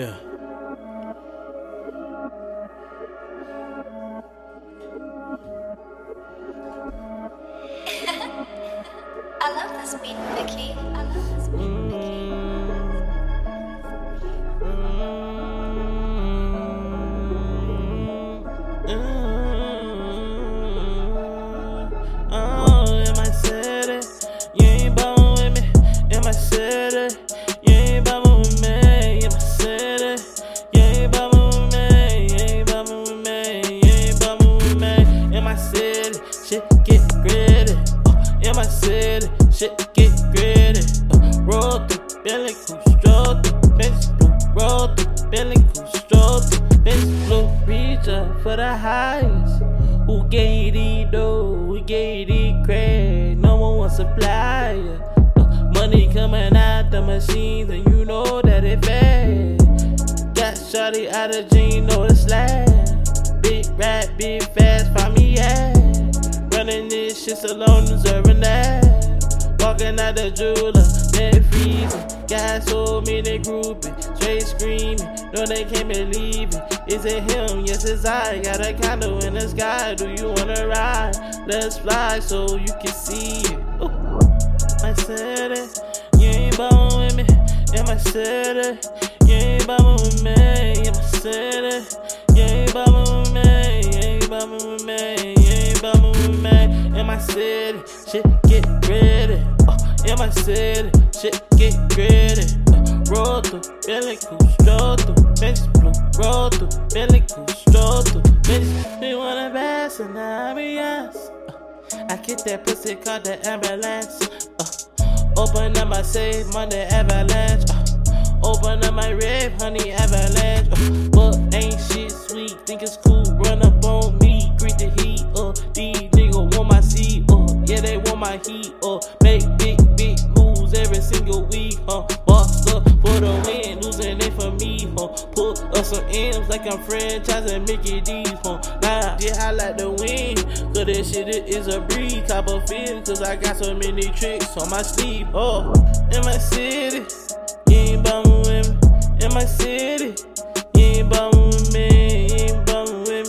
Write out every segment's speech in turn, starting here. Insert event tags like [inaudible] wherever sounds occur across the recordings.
Yeah. [laughs] I love this beat, Vicky. I love this beat, Vicky. City, shit get gritty. Uh, roll through, Billy Cool, stroll through, bitch blue. Roll through, Billy Cool, stroll through, bitch blue. Reach up for the highest. Who gave these dough? Who gave these crack? No one wants supply. Uh, money coming out the machines, and you know that it fast. Got shawty out of jean, know it's slash. Big rat, big fast. Running this shit so long, deserving that. Walking out the jeweler, net freezing. Got so many grouping, straight screaming. No, they can't believe it. Is it him? Yes, it's I. Got a condo in the sky. Do you wanna ride? Let's fly so you can see it. Ooh. My city, you ain't bumming with me. In my city, you ain't bumming with me. In my city, you ain't bumming with me. You ain't bumming with me. City, shit get gritty. Uh, in my city, shit get gritty. Uh, roll through, Billy Cool, stroll through, bitch blue. Roll through, Billy Cool, stroll through, bitch. We wanna bass and I be. Uh, I get that pussy called the ambulance. Uh, open up my safe, Monday avalanche. Uh, open up my rave, honey avalanche. Some M's like I'm franchising Mickey D's. Huh, nah, yeah, I like to win. Cause this shit it is a breed. Cop a feel, cause I got so many tricks on my sleeve. Oh, in my city, you ain't bumming with me. In my city, you ain't bumming with me. You ain't bumming with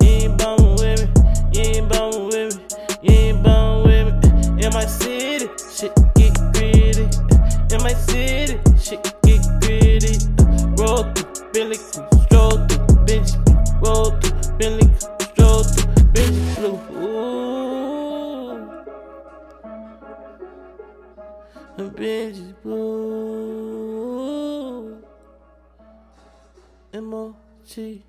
me. You ain't bumming with me. You ain't bumming with me. You ain't bumming with me. In my city, shit get gritty. In my city, Cool, stroll through, bitch. Blue. Ooh. The bitch is blue. M-O-T.